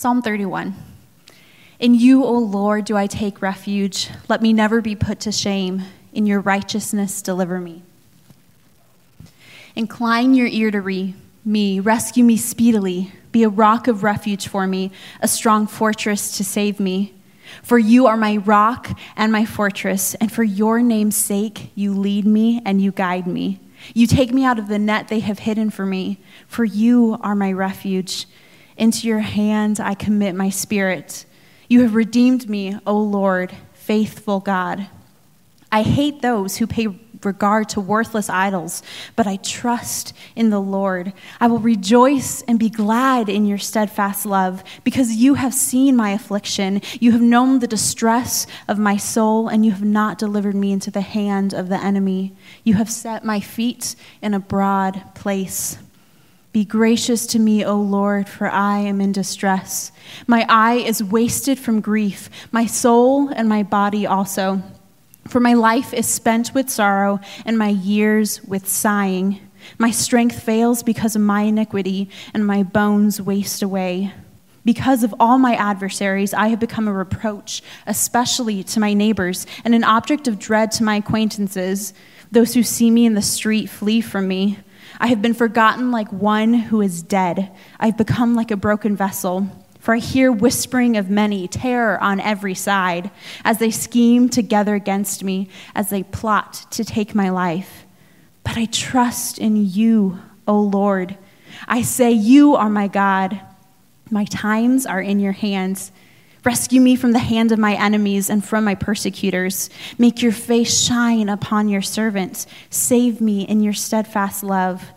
Psalm 31. In you, O Lord, do I take refuge. Let me never be put to shame. In your righteousness, deliver me. Incline your ear to me, rescue me speedily. Be a rock of refuge for me, a strong fortress to save me. For you are my rock and my fortress, and for your name's sake, you lead me and you guide me. You take me out of the net they have hidden for me, for you are my refuge. Into your hands I commit my spirit. You have redeemed me, O Lord, faithful God. I hate those who pay regard to worthless idols, but I trust in the Lord. I will rejoice and be glad in your steadfast love, because you have seen my affliction. You have known the distress of my soul, and you have not delivered me into the hand of the enemy. You have set my feet in a broad place. Be gracious to me, O Lord, for I am in distress. My eye is wasted from grief, my soul and my body also. For my life is spent with sorrow, and my years with sighing. My strength fails because of my iniquity, and my bones waste away. Because of all my adversaries, I have become a reproach, especially to my neighbors, and an object of dread to my acquaintances. Those who see me in the street flee from me. I have been forgotten like one who is dead. I have become like a broken vessel. For I hear whispering of many, terror on every side, as they scheme together against me, as they plot to take my life. But I trust in you, O Lord. I say, You are my God. My times are in your hands. Rescue me from the hand of my enemies and from my persecutors. Make your face shine upon your servants. Save me in your steadfast love.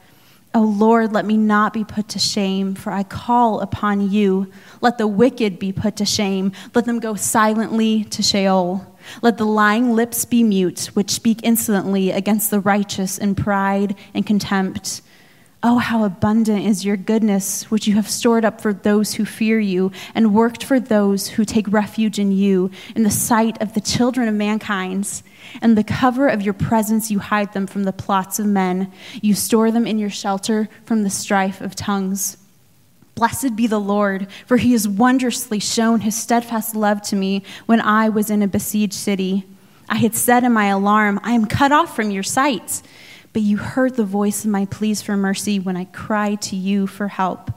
O oh Lord, let me not be put to shame, for I call upon you. Let the wicked be put to shame. Let them go silently to Sheol. Let the lying lips be mute, which speak insolently against the righteous in pride and contempt. Oh, how abundant is your goodness, which you have stored up for those who fear you, and worked for those who take refuge in you, in the sight of the children of mankind. And the cover of your presence you hide them from the plots of men. You store them in your shelter from the strife of tongues. Blessed be the Lord, for he has wondrously shown his steadfast love to me when I was in a besieged city. I had said in my alarm, I am cut off from your sight but you heard the voice of my pleas for mercy when I cried to you for help.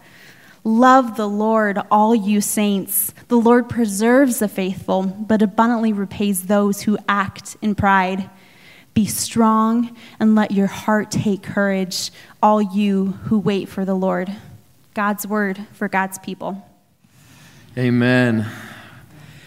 Love the Lord, all you saints. The Lord preserves the faithful, but abundantly repays those who act in pride. Be strong and let your heart take courage, all you who wait for the Lord. God's word for God's people. Amen.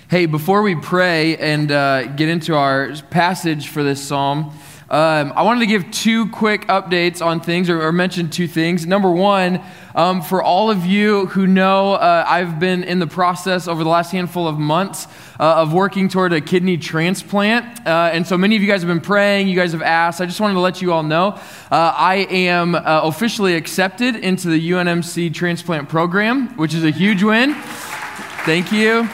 Hey, before we pray and uh, get into our passage for this psalm, um, I wanted to give two quick updates on things or, or mention two things. Number one, um, for all of you who know, uh, I've been in the process over the last handful of months uh, of working toward a kidney transplant. Uh, and so many of you guys have been praying, you guys have asked. I just wanted to let you all know uh, I am uh, officially accepted into the UNMC transplant program, which is a huge win. Thank you.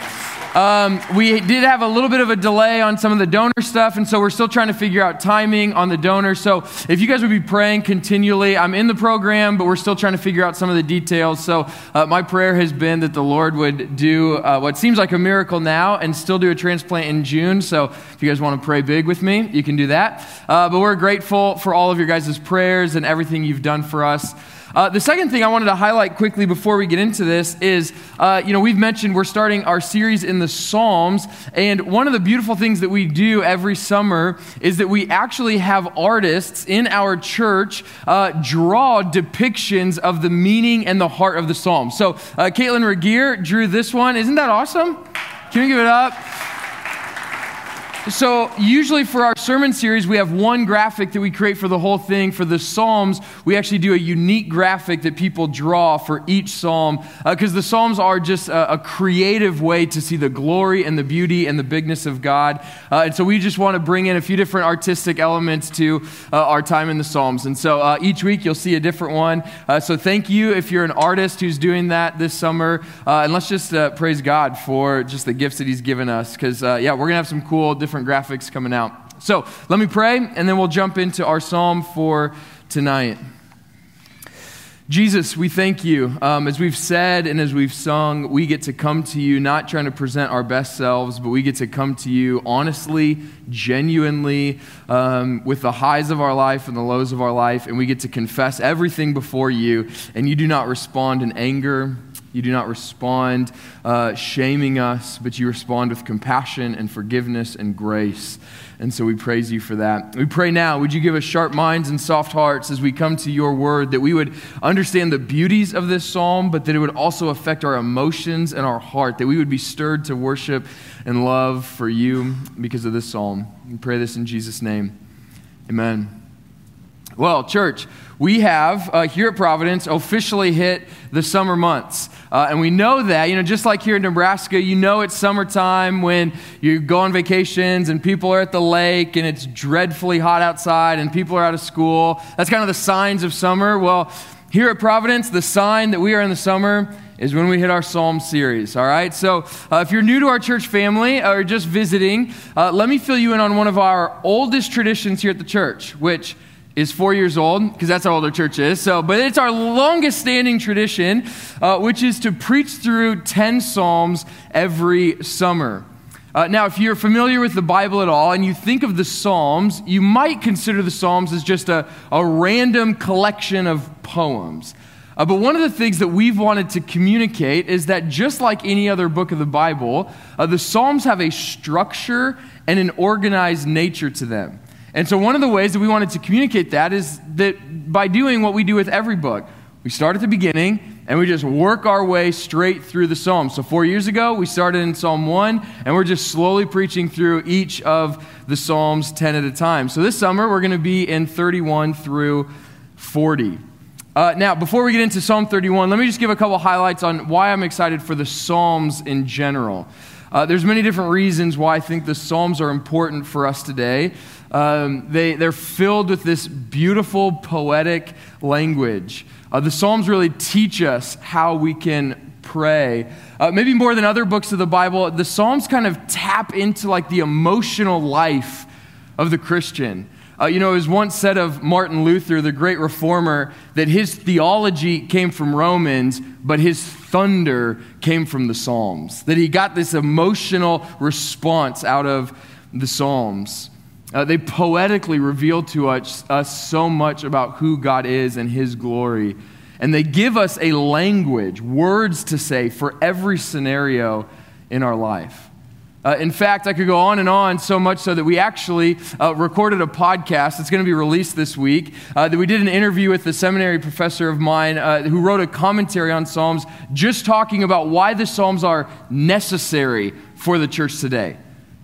Um, we did have a little bit of a delay on some of the donor stuff, and so we're still trying to figure out timing on the donor. So if you guys would be praying continually, I'm in the program, but we're still trying to figure out some of the details. So uh, my prayer has been that the Lord would do uh, what seems like a miracle now and still do a transplant in June. So if you guys want to pray big with me, you can do that. Uh, but we're grateful for all of your guys' prayers and everything you've done for us. Uh, the second thing I wanted to highlight quickly before we get into this is, uh, you know, we've mentioned we're starting our series in the Psalms, and one of the beautiful things that we do every summer is that we actually have artists in our church uh, draw depictions of the meaning and the heart of the Psalm. So, uh, Caitlin Regier drew this one. Isn't that awesome? Can we give it up? So, usually for our sermon series, we have one graphic that we create for the whole thing. For the Psalms, we actually do a unique graphic that people draw for each Psalm because uh, the Psalms are just a, a, creative way to see the glory and the beauty and the bigness of God. Uh, and so, we just want to bring in a few different artistic elements to uh, our time in the Psalms. And so, uh, each week you'll see a different one. Uh, so, thank you if you're an artist who's doing that this summer. Uh, and let's just praise God for just the gifts that He's given us because, yeah, we're going to have some cool, different different graphics coming out. So let me pray, and then we'll jump into our psalm for tonight. Jesus, we thank you. Um, as we've said and as we've sung, we get to come to you not trying to present our best selves, but we get to come to you honestly, genuinely, um, with the highs of our life and the lows of our life, and we get to confess everything before you. And you do not respond in anger, you do not respond uh, shaming us, but you respond with compassion and forgiveness and grace. And so we praise you for that. We pray now, would you give us sharp minds and soft hearts as we come to your word, that we would understand the beauties of this psalm, but that it would also affect our emotions and our heart, that we would be stirred to worship and love for you because of this psalm. We pray this in Jesus' name. Amen. Well, church, we have uh, here at Providence officially hit the summer months. Uh, and we know that, you know, just like here in Nebraska, you know it's summertime when you go on vacations and people are at the lake and it's dreadfully hot outside and people are out of school. That's kind of the signs of summer. Well, here at Providence, the sign that we are in the summer is when we hit our Psalm series, all right? So uh, if you're new to our church family or just visiting, uh, let me fill you in on one of our oldest traditions here at the church, which is four years old because that's how old our church is. So, but it's our longest standing tradition, uh, which is to preach through 10 Psalms every summer. Uh, now, if you're familiar with the Bible at all and you think of the Psalms, you might consider the Psalms as just a, a random collection of poems. Uh, but one of the things that we've wanted to communicate is that just like any other book of the Bible, uh, the Psalms have a structure and an organized nature to them. And so, one of the ways that we wanted to communicate that is that by doing what we do with every book, we start at the beginning and we just work our way straight through the Psalms. So, four years ago, we started in Psalm 1, and we're just slowly preaching through each of the Psalms 10 at a time. So, this summer, we're going to be in 31 through 40. Uh, now, before we get into Psalm 31, let me just give a couple highlights on why I'm excited for the Psalms in general. Uh, there's many different reasons why I think the Psalms are important for us today. Um, they, they're filled with this beautiful poetic language. Uh, the Psalms really teach us how we can pray. Uh, maybe more than other books of the Bible, the Psalms kind of tap into like the emotional life of the Christian. Uh, you know, it was once said of Martin Luther, the great reformer, that his theology came from Romans, but his thunder came from the Psalms. That he got this emotional response out of the Psalms. Uh, they poetically reveal to us, us so much about who God is and His glory. And they give us a language, words to say for every scenario in our life. Uh, in fact, I could go on and on so much so that we actually uh, recorded a podcast that's going to be released this week. Uh, that we did an interview with a seminary professor of mine uh, who wrote a commentary on Psalms, just talking about why the Psalms are necessary for the church today.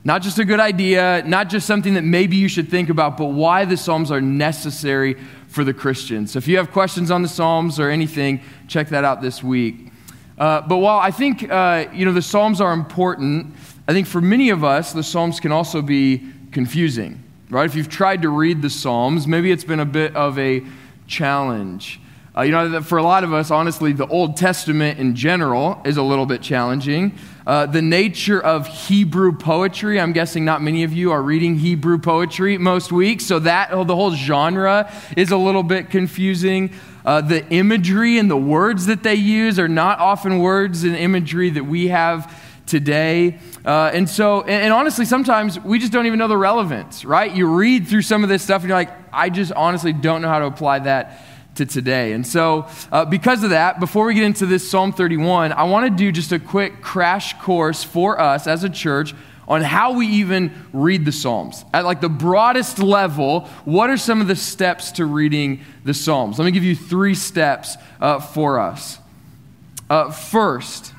Not just a good idea, not just something that maybe you should think about, but why the Psalms are necessary for the Christian. So if you have questions on the Psalms or anything, check that out this week. Uh, but while I think uh, you know the Psalms are important, I think for many of us the Psalms can also be confusing. Right? If you've tried to read the Psalms, maybe it's been a bit of a challenge. Uh, you know, for a lot of us, honestly, the Old Testament in general is a little bit challenging. Uh, the nature of Hebrew poetry, I'm guessing not many of you are reading Hebrew poetry most weeks, so that oh, the whole genre is a little bit confusing. Uh, the imagery and the words that they use are not often words and imagery that we have today. Uh, and so, and, and, honestly, sometimes we just don't even know the relevance, right? You read through some of this stuff and you're like, I just honestly don't know how to apply that to today. And so, uh, because of that, before we get into this Psalm 31, I want to do just a quick crash course for us as a church on how we even read the Psalms. At like the broadest level, what are some of the steps to reading the Psalms? Let me give you three steps uh, for us. Uh, first,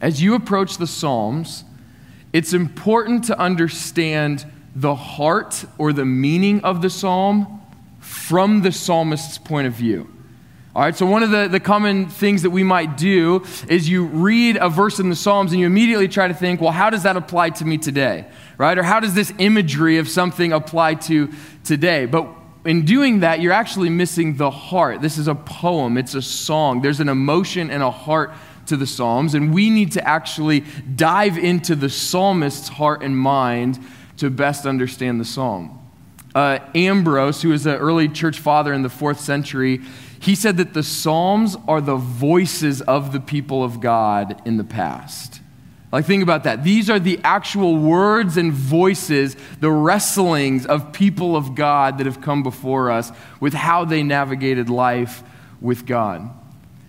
as you approach the Psalms, it's important to understand the heart or the meaning of the psalm from the psalmist's point of view. All right, so one of the, the common things that we might do is you read a verse in the Psalms and you immediately try to think, well, how does that apply to me today? Right? Or how does this imagery of something apply to today? But in doing that, you're actually missing the heart. This is a poem, it's a song. There's an emotion and a heart to the Psalms, and we need to actually dive into the psalmist's heart and mind to best understand the psalm uh, Ambrose, who was an early church father in the fourth century, he said that the Psalms are the voices of the people of God in the past. Like, think about that. These are the actual words and voices, the wrestlings of people of God that have come before us with how they navigated life with God.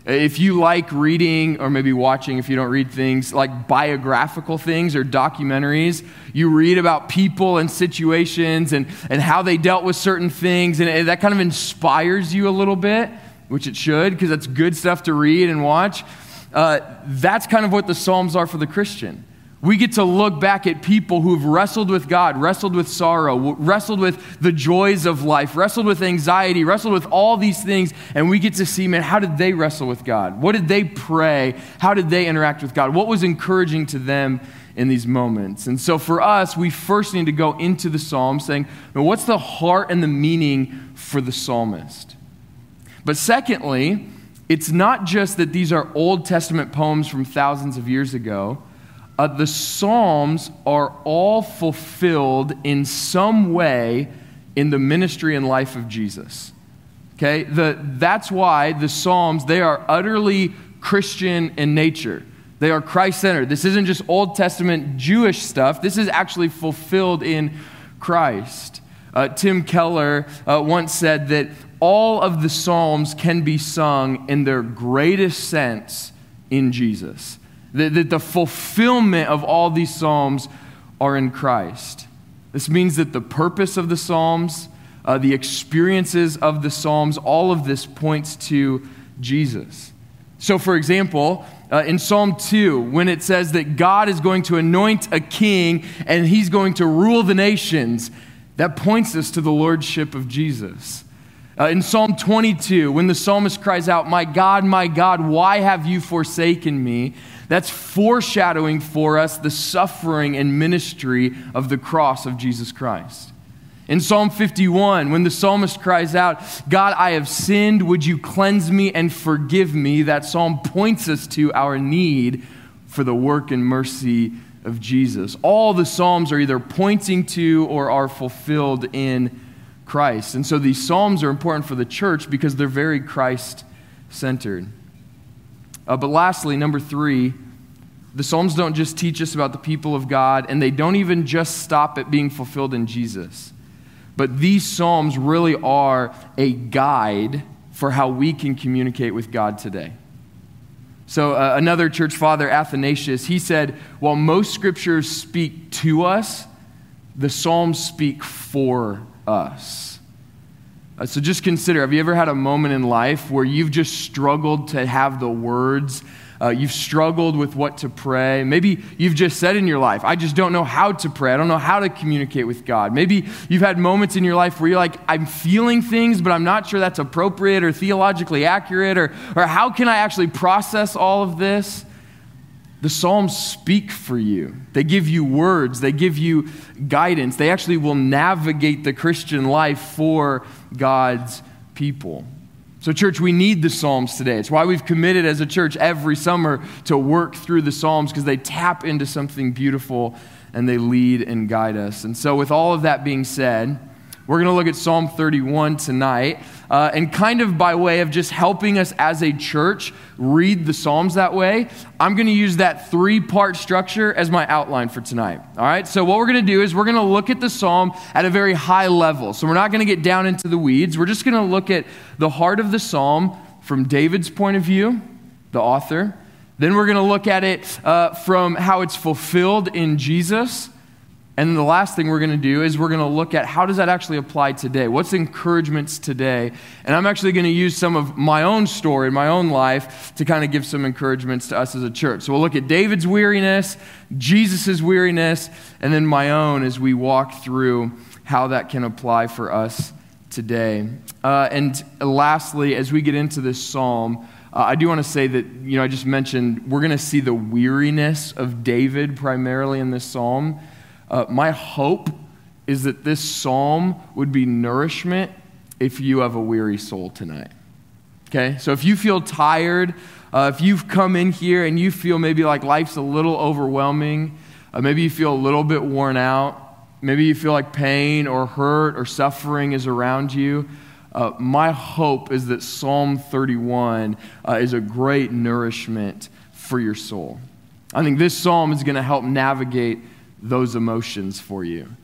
If you like reading or maybe watching, if you don't read things like biographical things or documentaries, you read about people and situations and, and how they dealt with certain things, and that kind of inspires you a little bit, which it should, because that's good stuff to read and watch. Uh, that's kind of what the Psalms are for the Christian. We get to look back at people who've wrestled with God, wrestled with sorrow, wrestled with the joys of life, wrestled with anxiety, wrestled with all these things, and we get to see, man, how did they wrestle with God? What did they pray? How did they interact with God? What was encouraging to them in these moments? And so for us, we first need to go into the psalm saying, what's the heart and the meaning for the psalmist? But secondly, it's not just that these are Old Testament poems from thousands of years ago uh, the Psalms are all fulfilled in some way in the ministry and life of Jesus. Okay? The, that's why the Psalms, they are utterly Christian in nature. They are Christ centered. This isn't just Old Testament Jewish stuff, this is actually fulfilled in Christ. Uh, Tim Keller uh, once said that all of the Psalms can be sung in their greatest sense in Jesus. That, that the fulfillment of all these Psalms are in Christ. This means that the purpose of the Psalms, uh, the experiences of the Psalms, all of this points to Jesus. So, for example, uh, in Psalm 2, when it says that God is going to anoint a king and he's going to rule the nations, that points us to the lordship of Jesus. Uh, in Psalm 22, when the psalmist cries out, My God, my God, why have you forsaken me? That's foreshadowing for us the suffering and ministry of the cross of Jesus Christ. In Psalm 51, when the psalmist cries out, God, I have sinned, would you cleanse me and forgive me? That psalm points us to our need for the work and mercy of Jesus. All the psalms are either pointing to or are fulfilled in Christ. And so these psalms are important for the church because they're very Christ centered. Uh, but lastly, number three, the Psalms don't just teach us about the people of God, and they don't even just stop at being fulfilled in Jesus. But these Psalms really are a guide for how we can communicate with God today. So, uh, another church father, Athanasius, he said, while most scriptures speak to us, the Psalms speak for us. Uh, so just consider have you ever had a moment in life where you've just struggled to have the words? Uh, you've struggled with what to pray. Maybe you've just said in your life, I just don't know how to pray. I don't know how to communicate with God. Maybe you've had moments in your life where you're like, I'm feeling things, but I'm not sure that's appropriate or theologically accurate, or, or how can I actually process all of this? The Psalms speak for you. They give you words, they give you guidance. They actually will navigate the Christian life for God's people. So, church, we need the Psalms today. It's why we've committed as a church every summer to work through the Psalms because they tap into something beautiful and they lead and guide us. And so, with all of that being said, we're going to look at Psalm 31 tonight. Uh, and kind of by way of just helping us as a church read the Psalms that way, I'm going to use that three part structure as my outline for tonight. All right? So, what we're going to do is we're going to look at the Psalm at a very high level. So, we're not going to get down into the weeds. We're just going to look at the heart of the Psalm from David's point of view, the author. Then we're going to look at it uh, from how it's fulfilled in Jesus. And then the last thing we're going to do is we're going to look at how does that actually apply today? What's encouragements today? And I'm actually going to use some of my own story, my own life, to kind of give some encouragements to us as a church. So we'll look at David's weariness, Jesus' weariness, and then my own as we walk through how that can apply for us today. Uh, and lastly, as we get into this psalm, uh, I do want to say that, you know, I just mentioned we're going to see the weariness of David primarily in this psalm. Uh, my hope is that this psalm would be nourishment if you have a weary soul tonight. Okay? So if you feel tired, uh, if you've come in here and you feel maybe like life's a little overwhelming, uh, maybe you feel a little bit worn out, maybe you feel like pain or hurt or suffering is around you, uh, my hope is that Psalm 31 uh, is a great nourishment for your soul. I think this psalm is going to help navigate those emotions for you.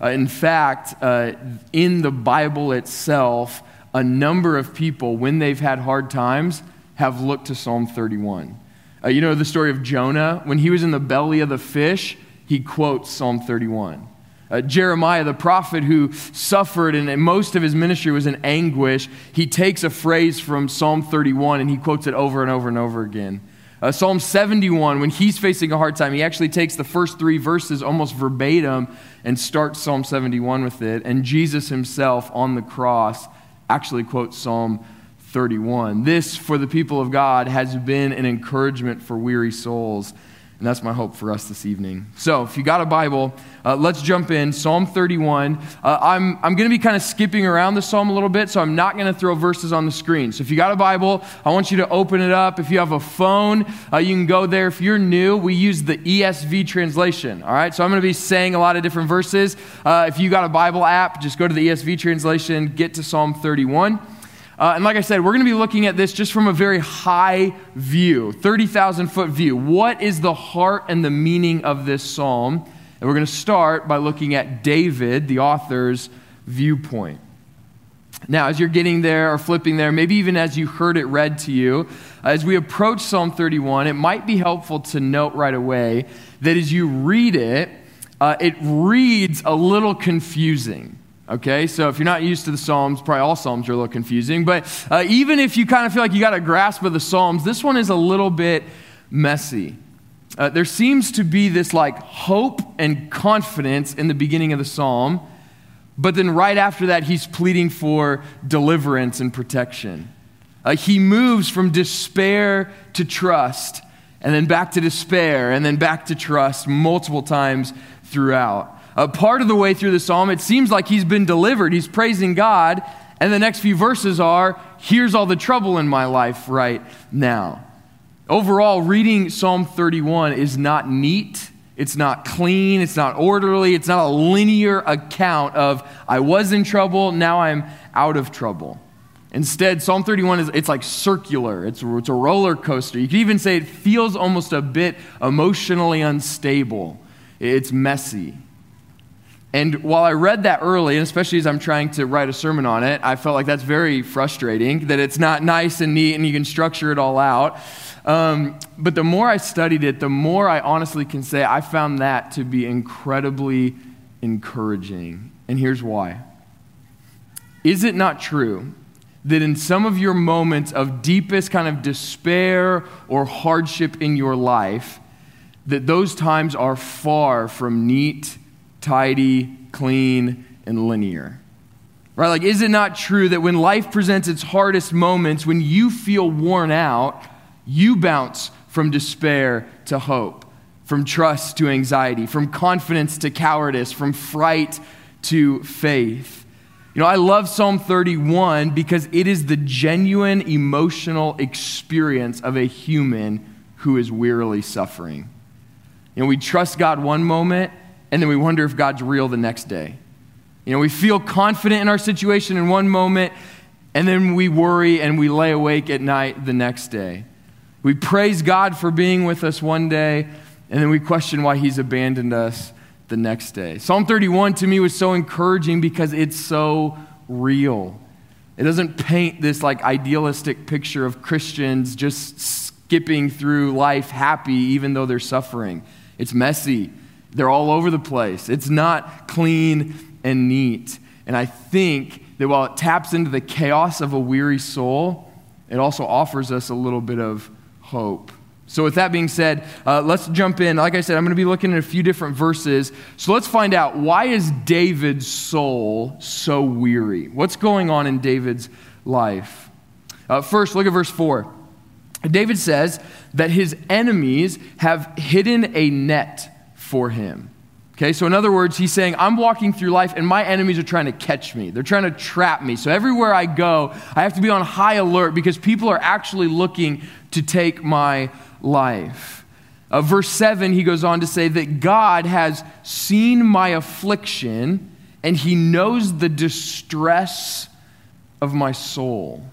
Uh, in fact, uh, in the Bible itself, a number of people, when they've had hard times, have looked to Psalm 31. Uh, you know the story of Jonah? When he was in the belly of the fish, he quotes Psalm 31. Uh, Jeremiah, the prophet who suffered and most of his ministry was in anguish, he takes a phrase from Psalm 31 and he quotes it over and over and over again. Uh, Psalm 71, when he's facing a hard time, he actually takes the first three verses almost verbatim and starts Psalm 71 with it. And Jesus himself on the cross actually quotes Psalm 31. This, for the people of God, has been an encouragement for weary souls. And that's my hope for us this evening. So, if you got a Bible, uh, let's jump in. Psalm 31. Uh, I'm, I'm going to be kind of skipping around the psalm a little bit, so I'm not going to throw verses on the screen. So, if you got a Bible, I want you to open it up. If you have a phone, uh, you can go there. If you're new, we use the ESV translation. All right, so I'm going to be saying a lot of different verses. Uh, if you got a Bible app, just go to the ESV translation, get to Psalm 31. Uh, and like I said, we're going to be looking at this just from a very high view, 30,000 foot view. What is the heart and the meaning of this psalm? And we're going to start by looking at David, the author's viewpoint. Now, as you're getting there or flipping there, maybe even as you heard it read to you, as we approach Psalm 31, it might be helpful to note right away that as you read it, uh, it reads a little confusing. Okay, so if you're not used to the Psalms, probably all Psalms are a little confusing. But uh, even if you kind of feel like you got a grasp of the Psalms, this one is a little bit messy. Uh, there seems to be this like hope and confidence in the beginning of the Psalm, but then right after that, he's pleading for deliverance and protection. Uh, he moves from despair to trust, and then back to despair, and then back to trust multiple times throughout a part of the way through the psalm, it seems like he's been delivered. He's praising God. And the next few verses are here's all the trouble in my life right now. Overall, reading Psalm 31 is not neat. It's not clean. It's not orderly. It's not a linear account of I was in trouble, now I'm out of trouble. Instead, Psalm 31 is it's like circular. It's, it's a roller coaster. You could even say it feels almost a bit emotionally unstable. It's messy. And while I read that early, and especially as I'm trying to write a sermon on it, I felt like that's very frustrating, that it's not nice and neat and you can structure it all out. Um, but the more I studied it, the more I honestly can say I found that to be incredibly encouraging. And here's why. Is it not true that in some of your moments of deepest kind of despair or hardship in your life, that those times are far from neat tidy, clean, and linear. Right? Like, is it not true that when life presents its hardest moments, when you feel worn out, you bounce from despair to hope, from trust to anxiety, from confidence to cowardice, from fright to faith? You know, I love Psalm 31 because it is the genuine emotional experience of a human who is wearily suffering. You know, we trust God one moment and then we wonder if God's real the next day. You know, we feel confident in our situation in one moment, and then we worry and we lay awake at night the next day. We praise God for being with us one day, and then we question why He's abandoned us the next day. Psalm 31 to me was so encouraging because it's so real. It doesn't paint this like idealistic picture of Christians just skipping through life happy even though they're suffering. It's messy. They're all over the place. It's not clean and neat. And I think that while it taps into the chaos of a weary soul, it also offers us a little bit of hope. So, with that being said, uh, let's jump in. Like I said, I'm going to be looking at a few different verses. So, let's find out why is David's soul so weary? What's going on in David's life? Uh, first, look at verse 4. David says that his enemies have hidden a net for him. Okay, so in other words, he's saying, I'm walking through life and my enemies are trying to catch me. They're trying to trap me. So everywhere I go, I have to be on high alert because people are actually looking to take my life. Uh, verse 7, he goes on to say that God has seen my affliction and he knows the distress of my soul.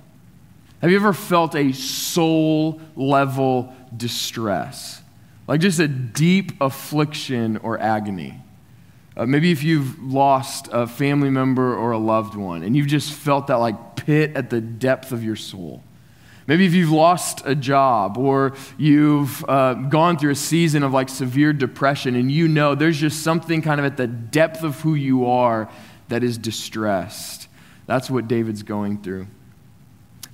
Have you ever felt a soul level distress? Like just a deep affliction or agony? Uh, maybe if you've lost a family member or a loved one and you've just felt that like pit at the depth of your soul. Maybe if you've lost a job or you've uh, gone through a season of like severe depression and you know there's just something kind of at the depth of who you are that is distressed. That's what David's going through.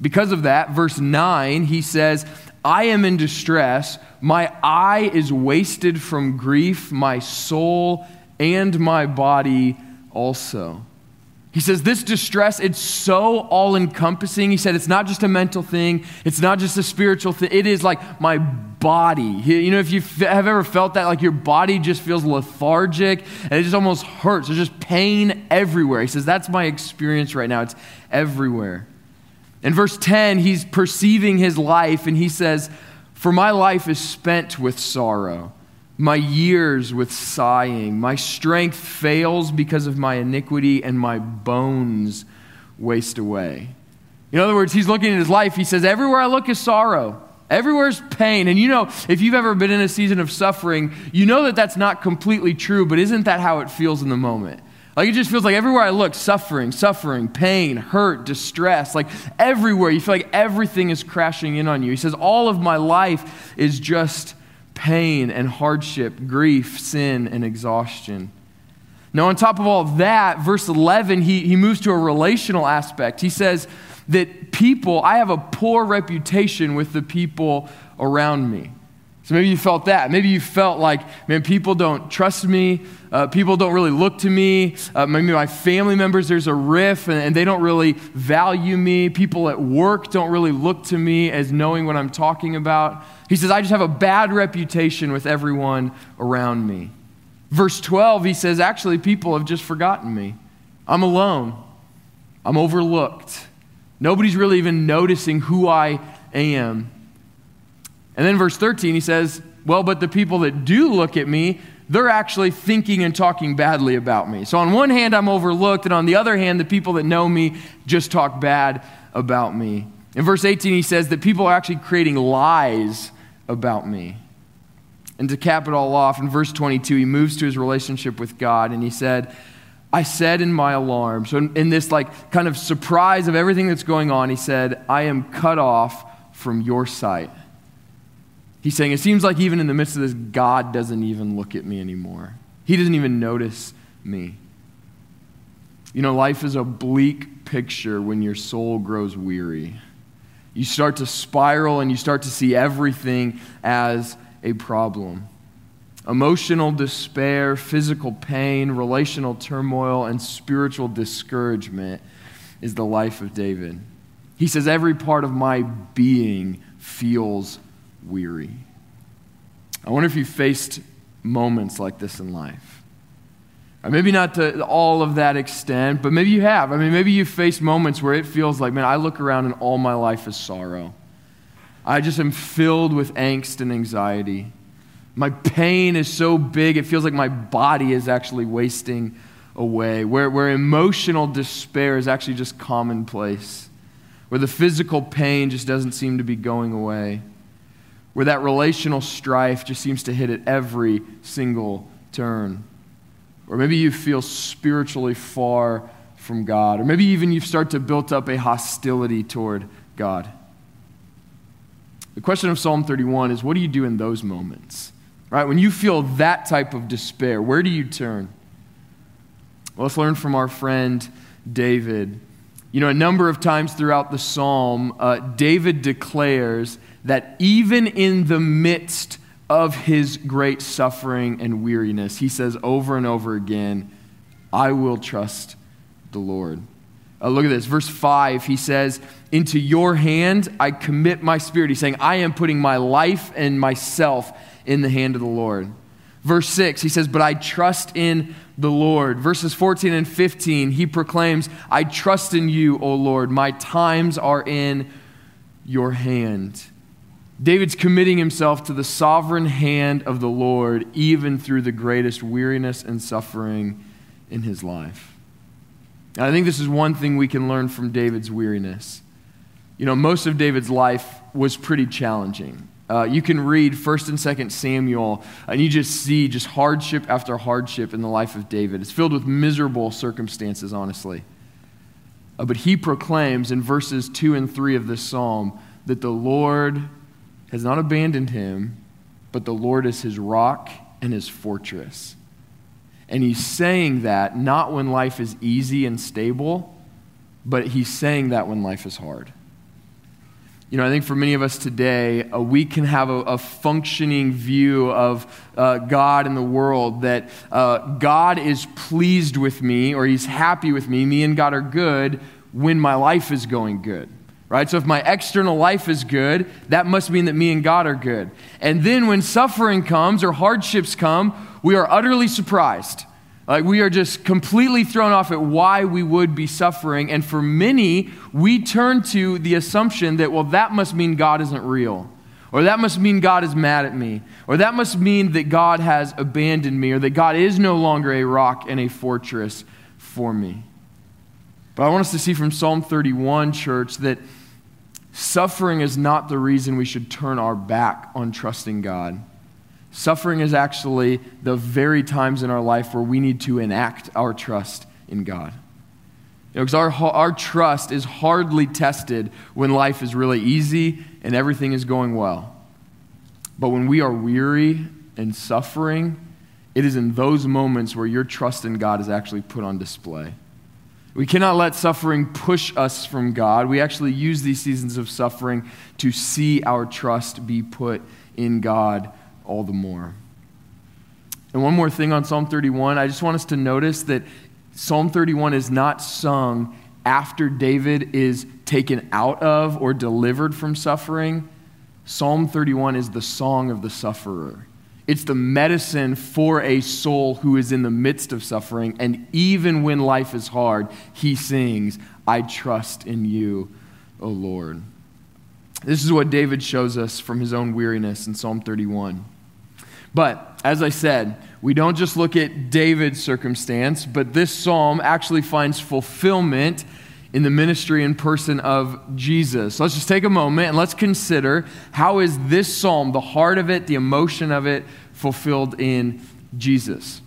Because of that, verse 9, he says, I am in distress. My eye is wasted from grief. My soul and my body also. He says, This distress, it's so all encompassing. He said, It's not just a mental thing, it's not just a spiritual thing. It is like my body. You know, if you have ever felt that, like your body just feels lethargic and it just almost hurts. There's just pain everywhere. He says, That's my experience right now. It's everywhere. In verse 10, he's perceiving his life and he says, For my life is spent with sorrow my years with sighing. My strength fails because of my iniquity, and my bones waste away. In other words, he's looking at his life. He says, Everywhere I look is sorrow. Everywhere's pain. And you know, if you've ever been in a season of suffering, you know that that's not completely true, but isn't that how it feels in the moment? Like it just feels like everywhere I look, suffering, suffering, pain, hurt, distress. Like everywhere, you feel like everything is crashing in on you. He says, All of my life is just pain and hardship, grief, sin, and exhaustion. Now, on top of all of that, verse 11, he, he moves to a relational aspect. He says that people, I have a poor reputation with the people around me. So maybe you felt that. Maybe you felt like, man, people don't trust me. Uh, people don't really look to me. Uh, maybe my family members, there's a riff and, and they don't really value me. People at work don't really look to me as knowing what I'm talking about. He says, I just have a bad reputation with everyone around me. Verse 12, he says, Actually, people have just forgotten me. I'm alone, I'm overlooked. Nobody's really even noticing who I am. And then verse 13, he says, Well, but the people that do look at me, they're actually thinking and talking badly about me. So, on one hand, I'm overlooked, and on the other hand, the people that know me just talk bad about me. In verse 18, he says that people are actually creating lies about me. And to cap it all off, in verse 22, he moves to his relationship with God and he said, I said in my alarm, so in, in, this like kind of surprise of everything that's going on, he said, I am cut off from your sight. He's saying, it seems like even in the midst of this, God doesn't even look at me anymore. He doesn't even notice me. You know, life is a bleak picture when your soul grows weary you start to spiral and you start to see everything as a problem. Emotional despair, physical pain, relational turmoil, and spiritual discouragement is the life of David. He says, Every part of my being feels weary. I wonder if you faced moments like this in life. Or maybe not to all of that extent, but maybe you have. I mean, maybe you faced moments where it feels like, man, I look around and all my life is sorrow. I just am filled with angst and anxiety. My pain is so big, it feels like my body is actually wasting away. Where, where emotional despair is actually just commonplace. Where the physical pain just doesn't seem to be going away. Where that relational strife just seems to hit at every single turn. Or maybe you feel spiritually far from God. Or maybe even you start to build up a hostility toward God. The question of Psalm 31 is what do you do in those moments? Right? When you feel that type of despair, where do you turn? Well, let's learn from our friend David. You know, a number of times throughout the psalm, uh, David declares that even in the midst of his great suffering and weariness, he says over and over again, I will trust the Lord. Uh, look at this. Verse 5, he says, Into your hand I commit my spirit. He's saying, I am putting my life and myself in the hand of the Lord. Verse 6, he says, But I trust in the Lord. Verses 14 and 15, he proclaims, I trust in you, O Lord. My times are in your hand. David's committing himself to the sovereign hand of the Lord, even through the greatest weariness and suffering in his life. And I think this is one thing we can learn from David's weariness. You know, most of David's life was pretty challenging. Uh, you can read 1st and 2nd Samuel, and you just see just hardship after hardship in the life of David. It's filled with miserable circumstances, honestly. Uh, but he proclaims in verses 2 and 3 of this psalm that the Lord has not abandoned him, but the Lord is his rock and his fortress. And he's saying that not when life is easy and stable, but he's saying that when life is hard. You know, I think for many of us today, uh, we can have a, a functioning view of uh, God and the world that uh, God is pleased with me or he's happy with me. Me and God are good when my life is going good right? So if my external life is good, that must mean that me and God are good. And then when suffering comes or hardships come, we are utterly surprised. Like we are just completely thrown off at why we would be suffering. And for many, we turn to the assumption that, well, that must mean God isn't real. Or that must mean God is mad at me. Or that must mean that God has abandoned me. Or that God is no longer a rock and a fortress for me. But I want us to see from Psalm 31, church, that Suffering is not the reason we should turn our back on trusting God. Suffering is actually the very times in our life where we need to enact our trust in God. Because you know, our, our trust is hardly tested when life is really easy and everything is going well. But when we are weary and suffering, it is in those moments where your trust in God is actually put on display. We cannot let suffering push us from God. We actually use these seasons of suffering to see our trust be put in God all the more. And one more thing on Psalm 31, I just want us to notice that Psalm 31 is not sung after David is taken out of or delivered from suffering. Psalm 31 is the song of the sufferer. It's the medicine for a soul who is in the midst of suffering. And even when life is hard, he sings, I trust in you, O Lord. This is what David shows us from his own weariness in Psalm 31. But as I said, we don't just look at David's circumstance, but this psalm actually finds fulfillment in the ministry and person of Jesus. So let's just take a moment and let's consider how is this psalm, the heart of it, the emotion of it, fulfilled in Jesus.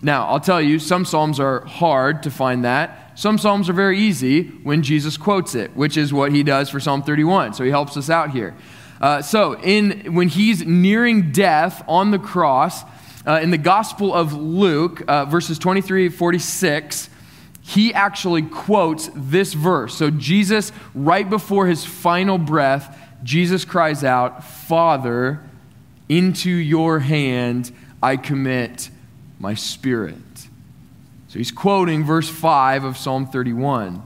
Now, I'll tell you, some psalms are hard to find that. Some psalms are very easy when Jesus quotes it, which is what he does for Psalm 31. So he helps us out here. Uh, so, in, when he's nearing death on the cross, uh, in the Gospel of Luke, uh, verses 23 46, he actually quotes this verse. So, Jesus, right before his final breath, Jesus cries out, Father, into your hand I commit my spirit. So he's quoting verse 5 of Psalm 31.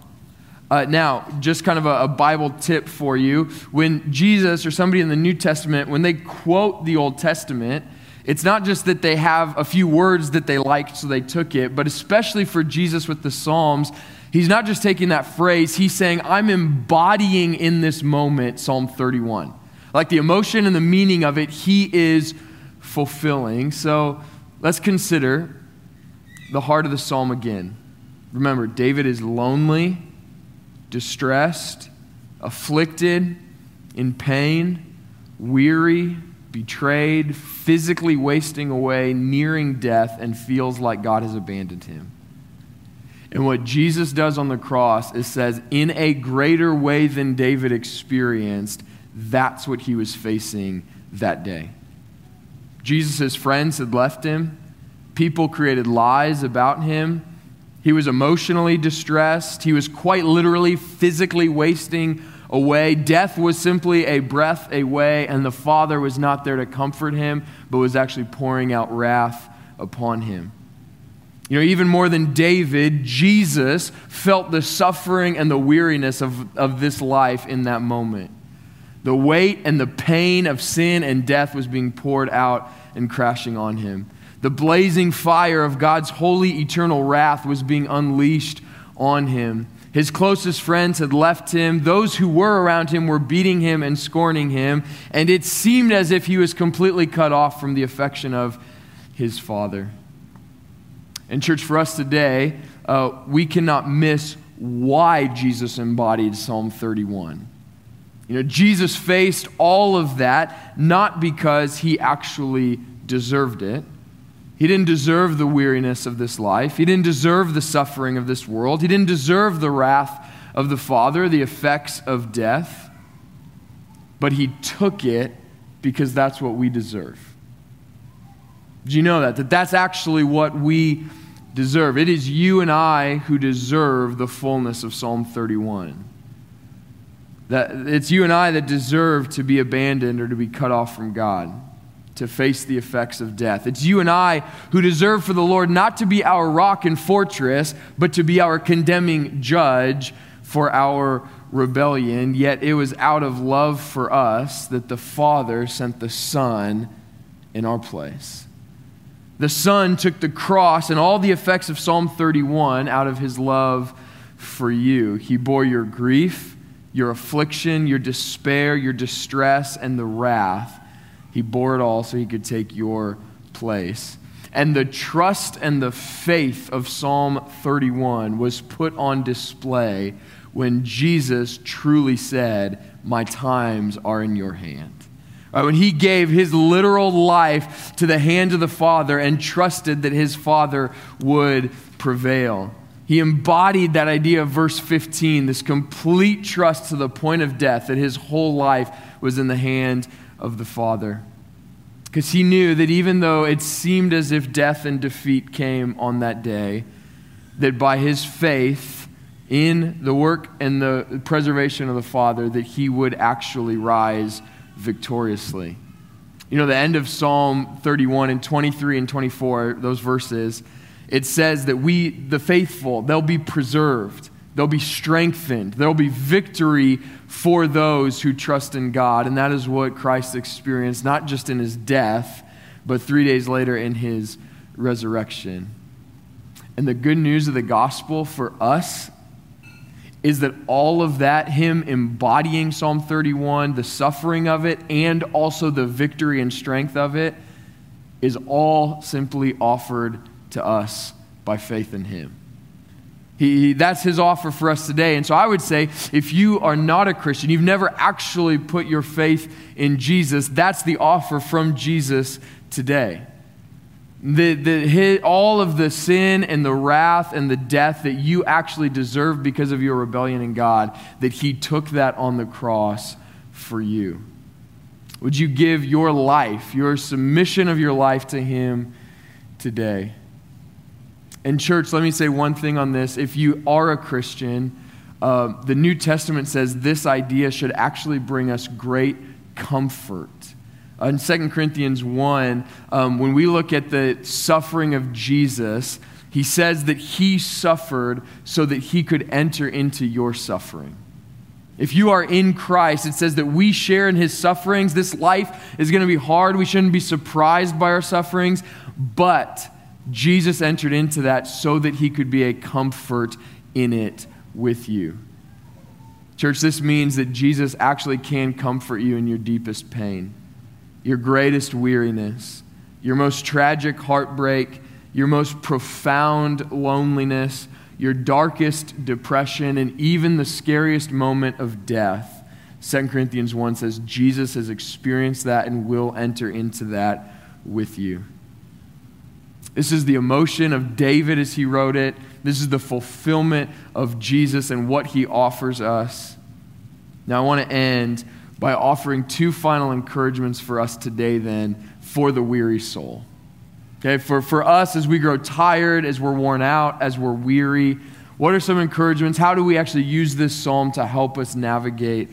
Uh, now, just kind of a, a, Bible tip for you. When Jesus or somebody in the New Testament, when they quote the Old Testament, it's not just that they have a few words that they liked, so they took it, but especially for Jesus with the Psalms, he's not just taking that phrase, he's saying, I'm embodying in this moment Psalm 31 like the emotion and the meaning of it, he is fulfilling. So let's consider the heart of the psalm again. Remember, David is lonely, distressed, afflicted, in pain, weary, betrayed, physically wasting away, nearing death, and feels like God has abandoned him. And what Jesus does on the cross is says, in a greater way than David experienced, that's what he was facing that day. Jesus' friends had left him. People created lies about him. He was emotionally distressed. He was quite literally physically wasting away. Death was simply a breath away, and the Father was not there to comfort him, but was actually pouring out wrath upon him. You know, even more than David, Jesus felt the suffering and the weariness of, of this life in that moment. The weight and the pain of sin and death was being poured out and crashing on him. The blazing fire of God's holy eternal wrath was being unleashed on him. His closest friends had left him. Those who were around him were beating him and scorning him. And it seemed as if he was completely cut off from the affection of his father. And, church, for us today, uh, we cannot miss why Jesus embodied Psalm 31. You know, Jesus faced all of that not because he actually deserved it. He didn't deserve the weariness of this life. He didn't deserve the suffering of this world. He didn't deserve the wrath of the Father, the effects of death. But he took it because that's what we deserve. Do you know that? That that's actually what we deserve. It is you and I who deserve the fullness of Psalm 31. That it's you and I that deserve to be abandoned or to be cut off from God, to face the effects of death. It's you and I who deserve for the Lord not to be our rock and fortress, but to be our condemning judge for our rebellion. Yet it was out of love for us that the Father sent the Son in our place. The Son took the cross and all the effects of Psalm 31 out of his love for you. He bore your grief, your affliction, your despair, your distress, and the wrath. He bore it all so he could take your place. And the trust and the faith of Psalm 31 was put on display when Jesus truly said, My times are in your hand. Right, when he gave his literal life to the hand of the Father and trusted that his Father would prevail. He embodied that idea of verse 15, this complete trust to the point of death, that his whole life was in the hand of the Father. Because he knew that even though it seemed as if death and defeat came on that day, that by his faith in the work and the preservation of the Father, that he would actually rise victoriously. You know, the end of Psalm 31 and 23 and 24, those verses, it says that we, the faithful, they'll be preserved, they'll be strengthened, there'll be victory for those who trust in God. And that is what Christ experienced, not just in his death, but three days later in his resurrection. And the good news of the gospel for us is that all of that, him embodying Psalm 31, the suffering of it, and also the victory and strength of it, is all simply offered to us by faith in him. He, that's his offer for us today. And so I would say if you are not a Christian, you've never actually put your faith in Jesus, that's the offer from Jesus today. The, the, his, all of the sin and the wrath and the death that you actually deserve because of your rebellion in God, that He took that on the cross for you. Would you give your life, your submission of your life to Him today? And, church, let me say one thing on this. If you are a Christian, uh, the New Testament says this idea should actually bring us great comfort in 2 Corinthians 1, um, when we look at the suffering of Jesus, he says that he suffered so that he could enter into your suffering. If you are in Christ, it says that we share in his sufferings. This life is going to be hard. We shouldn't be surprised by our sufferings, but Jesus entered into that so that he could be a comfort in it with you. Church, this means that Jesus actually can comfort you in your deepest pain your greatest weariness, your most tragic heartbreak, your most profound loneliness, your darkest depression, and even the scariest moment of death. 2 Corinthians 1 says Jesus has experienced that and will enter into that with you. This is the emotion of David as he wrote it. This is the fulfillment of Jesus and what he offers us. Now, I want to end by offering two final encouragements for us today, then, for the weary soul. Okay, for, for us as we grow tired, as we're worn out, as we're weary, what are some encouragements? How do we actually use this psalm to help us navigate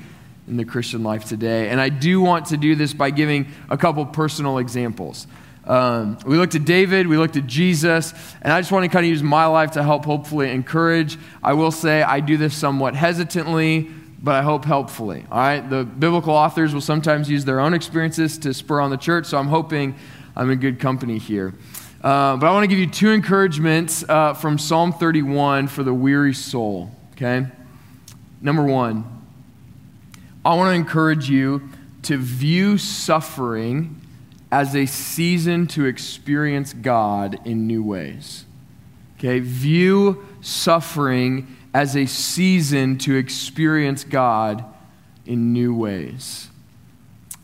in the Christian life today? And I do want to do this by giving a couple personal examples. Um, we looked at David, we looked at Jesus, and I just want to kind of use my life to help hopefully encourage. I will say I do this somewhat hesitantly but I hope helpfully. All right? The biblical authors will sometimes use their own experiences to spur on the church, so I'm hoping I'm in good company here. Uh, but I want to give you two encouragements uh, from Psalm 31 for the weary soul. Okay? Number one, I want to encourage you to view suffering as a season to experience God in new ways. Okay, view suffering as a season to experience God in new ways.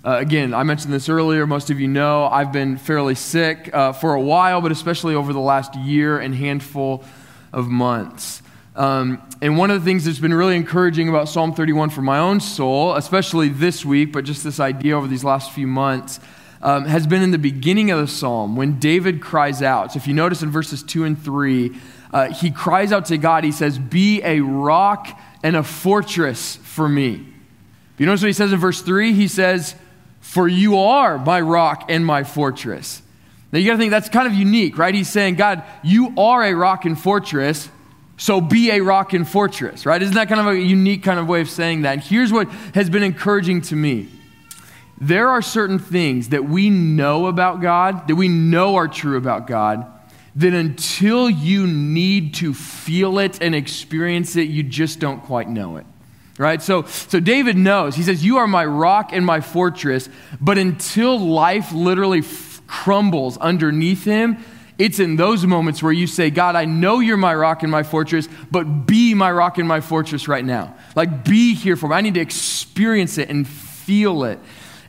Uh, again, I mentioned this earlier. Most of you know I've been fairly sick uh, for a while, but especially over the last year and handful of months. Um, and one of the things that's been really encouraging about Psalm 31 for my own soul, especially this week, but just this idea over these last few months, um, has been in the beginning of the psalm when David cries out. So if you notice in verses 2 and 3, uh, he cries out to God. He says, Be a rock and a fortress for me. You notice what he says in verse 3? He says, For you are my rock and my fortress. Now you got to think that's kind of unique, right? He's saying, God, you are a rock and fortress, so be a rock and fortress, right? Isn't that kind of a unique kind of way of saying that? And here's what has been encouraging to me. There are certain things that we know about God, that we know are true about God, that until you need to feel it and experience it, you just don't quite know it right? So, so David knows. He says, You are my rock and my fortress. But until life literally f- crumbles underneath him, it's in those moments where you say, God, I know you're my rock and my fortress, but be my rock and my fortress right now. Like, be here for me. I need to experience it and feel it.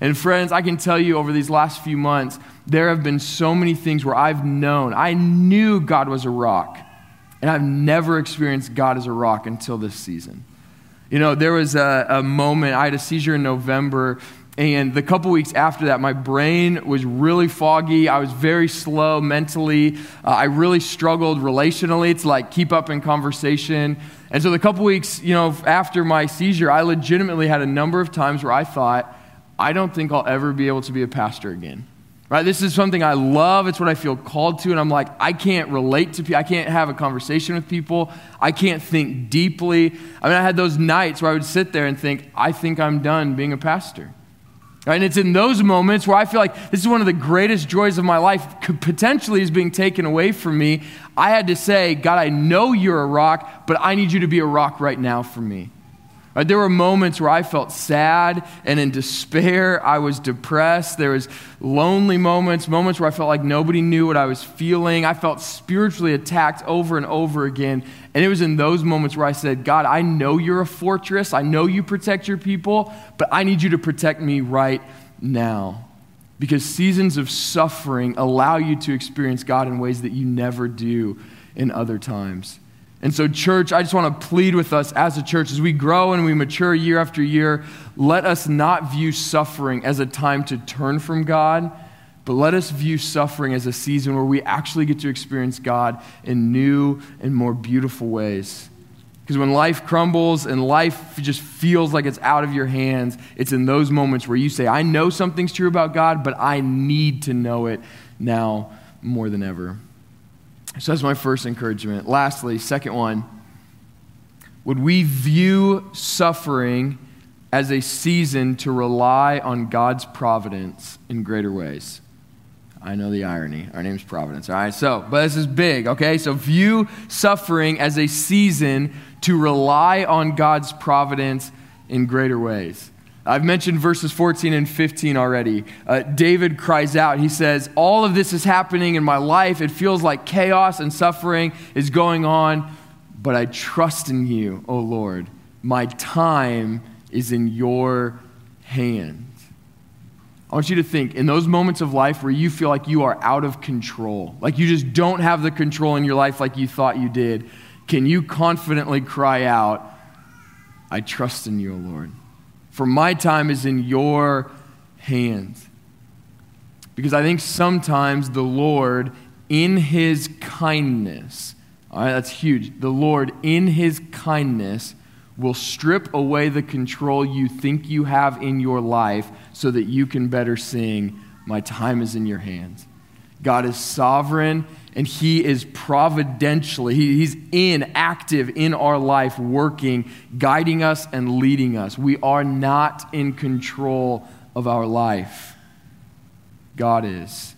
And friends, I can tell you over these last few months, there have been so many things where I've known, I knew God was a rock, and I've never experienced God as a rock until this season. You know, there was a, a moment, I had a seizure in November, and the couple weeks after that, my brain was really foggy. I was very slow mentally. Uh, I really struggled relationally to like keep up in conversation. And so the couple weeks, you know, after my seizure, I legitimately had a number of times where I thought, I don't think I'll ever be able to be a pastor again. Right? This is something I love. It's what I feel called to. And I'm like, I can't relate to people. I can't have a conversation with people. I can't think deeply. I mean, I had those nights where I would sit there and think, I think I'm done being a pastor. Right? And it's in those moments where I feel like this is one of the greatest joys of my life, potentially is being taken away from me. I had to say, God, I know you're a rock, but I need you to be a rock right now for me. Right? There were moments where I felt sad and in despair. I was depressed. There was lonely moments, moments where I felt like nobody knew what I was feeling. I felt spiritually attacked over and over again. And it was in those moments where I said, God, I know you're a fortress. I know you protect your people, but I need you to protect me right now. Because seasons of suffering allow you to experience God in ways that you never do in other times. And so, church, I just want to plead with us as a church as we grow and we mature year after year. Let us not view suffering as a time to turn from God, but let us view suffering as a season where we actually get to experience God in new and more beautiful ways. Because when life crumbles and life just feels like it's out of your hands, it's in those moments where you say, I know something's true about God, but I need to know it now more than ever. So that's my first encouragement. Lastly, second one, would we view suffering as a season to rely on God's providence in greater ways? I know the irony. Our name's Providence. All right, so, but this is big, okay? So view suffering as a season to rely on God's providence in greater ways. I've mentioned verses 14 and 15 already. Uh, David cries out. He says, All of this is happening in my life. It feels like chaos and suffering is going on, but I trust in you, O Lord. My time is in your hands. I want you to think in those moments of life where you feel like you are out of control, like you just don't have the control in your life like you thought you did, can you confidently cry out, I trust in you, O Lord? For my time is in your hands. Because I think sometimes the Lord, in his kindness, all right, that's huge. The Lord, in his kindness, will strip away the control you think you have in your life so that you can better sing, My time is in your hands. God is sovereign and He is providentially, he, He's in, active in our life, working, guiding us, and leading us. We are not in control of our life. God is.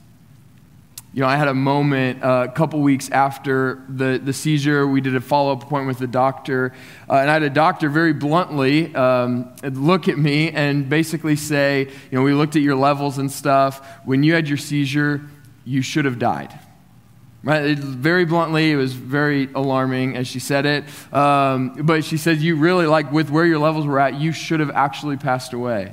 You know, I had a moment uh, a couple weeks after the, the seizure. We did a follow up appointment with the doctor. Uh, and I had a doctor very bluntly um, look at me and basically say, you know, we looked at your levels and stuff. When you had your seizure, you should have died. Right? Very bluntly, it was very alarming as she said it. Um, but she said, You really, like, with where your levels were at, you should have actually passed away.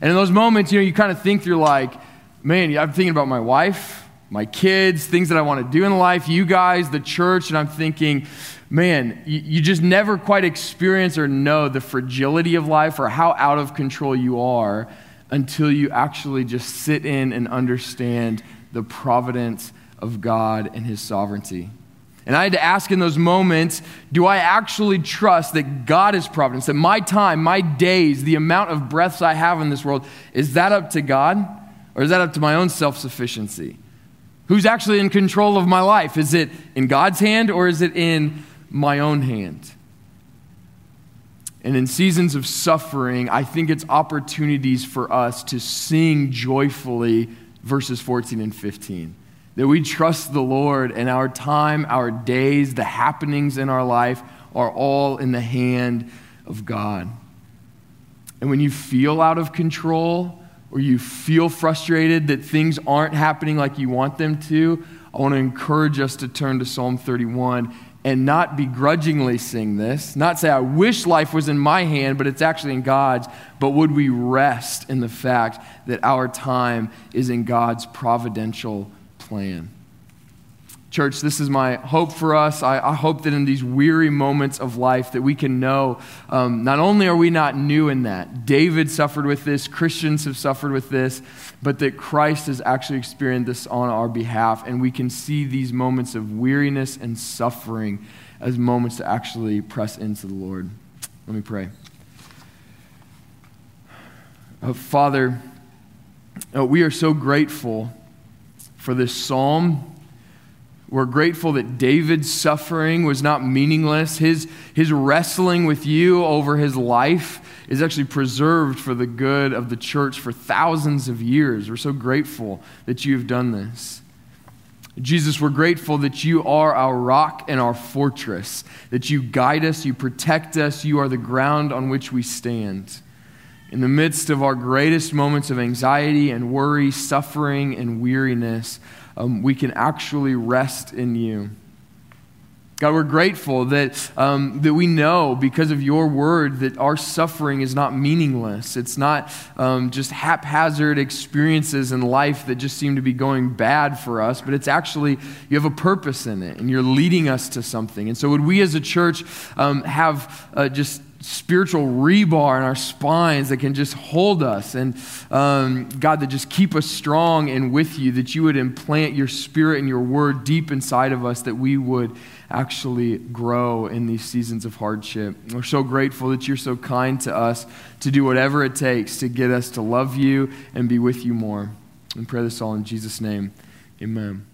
And in those moments, you know, you kind of think you're like, Man, I'm thinking about my wife, my kids, things that I want to do in life, you guys, the church, and I'm thinking, man, you, you just never quite experience or know the fragility of life or how out of control you are until you actually just sit in and understand the providence of God and His sovereignty. And I had to ask in those moments do I actually trust that God is providence, that my time, my days, the amount of breaths I have in this world, is that up to God or is that up to my own self sufficiency? Who's actually in control of my life? Is it in God's hand or is it in my own hand? And in seasons of suffering, I think it's opportunities for us to sing joyfully verses 14 and 15 that we trust the Lord and our time, our days, the happenings in our life are all in the hand of God. And when you feel out of control or you feel frustrated that things aren't happening like you want them to, I want to encourage us to turn to Psalm 31 and not begrudgingly sing this, not say, I wish life was in my hand, but it's actually in God's, but would we rest in the fact that our time is in God's providential plan. Church, this is my hope for us. I, I, hope that in these weary moments of life that we can know um, not only are we not new in that, David suffered with this, Christians have suffered with this, but that Christ has actually experienced this on our behalf, and we can see these moments of weariness and suffering as moments to actually press into the Lord. Let me pray. Oh, Father, oh, we are so grateful for this psalm. We're grateful that David's suffering was not meaningless. His, his wrestling with you over his life is actually preserved for the good of the church for thousands of years. We're so grateful that you have done this. Jesus, we're grateful that you are our rock and our fortress, that you guide us, you protect us, you are the ground on which we stand in the midst of our greatest moments of anxiety and worry, suffering and weariness, um, we can actually rest in you. God, we're grateful that, um, that we know because of your word that our suffering is not meaningless. It's not um, just haphazard experiences in life that just seem to be going bad for us, but it's actually, you have a purpose in it and you're leading us to something. And so, would we as a church um, have uh, just spiritual rebar in our spines that can just hold us. And um, God, that just keep us strong and with you, that you would implant your spirit and your word deep inside of us, that we would actually grow in these seasons of hardship. We're so grateful that you're so kind to us to do whatever it takes to get us to love you and be with you more. And pray this all in Jesus' name. Amen.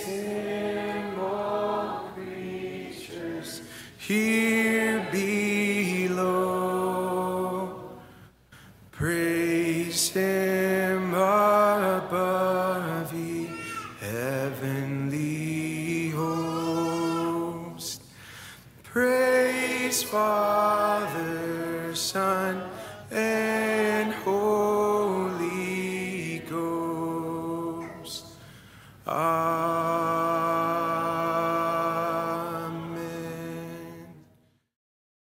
Father, Son,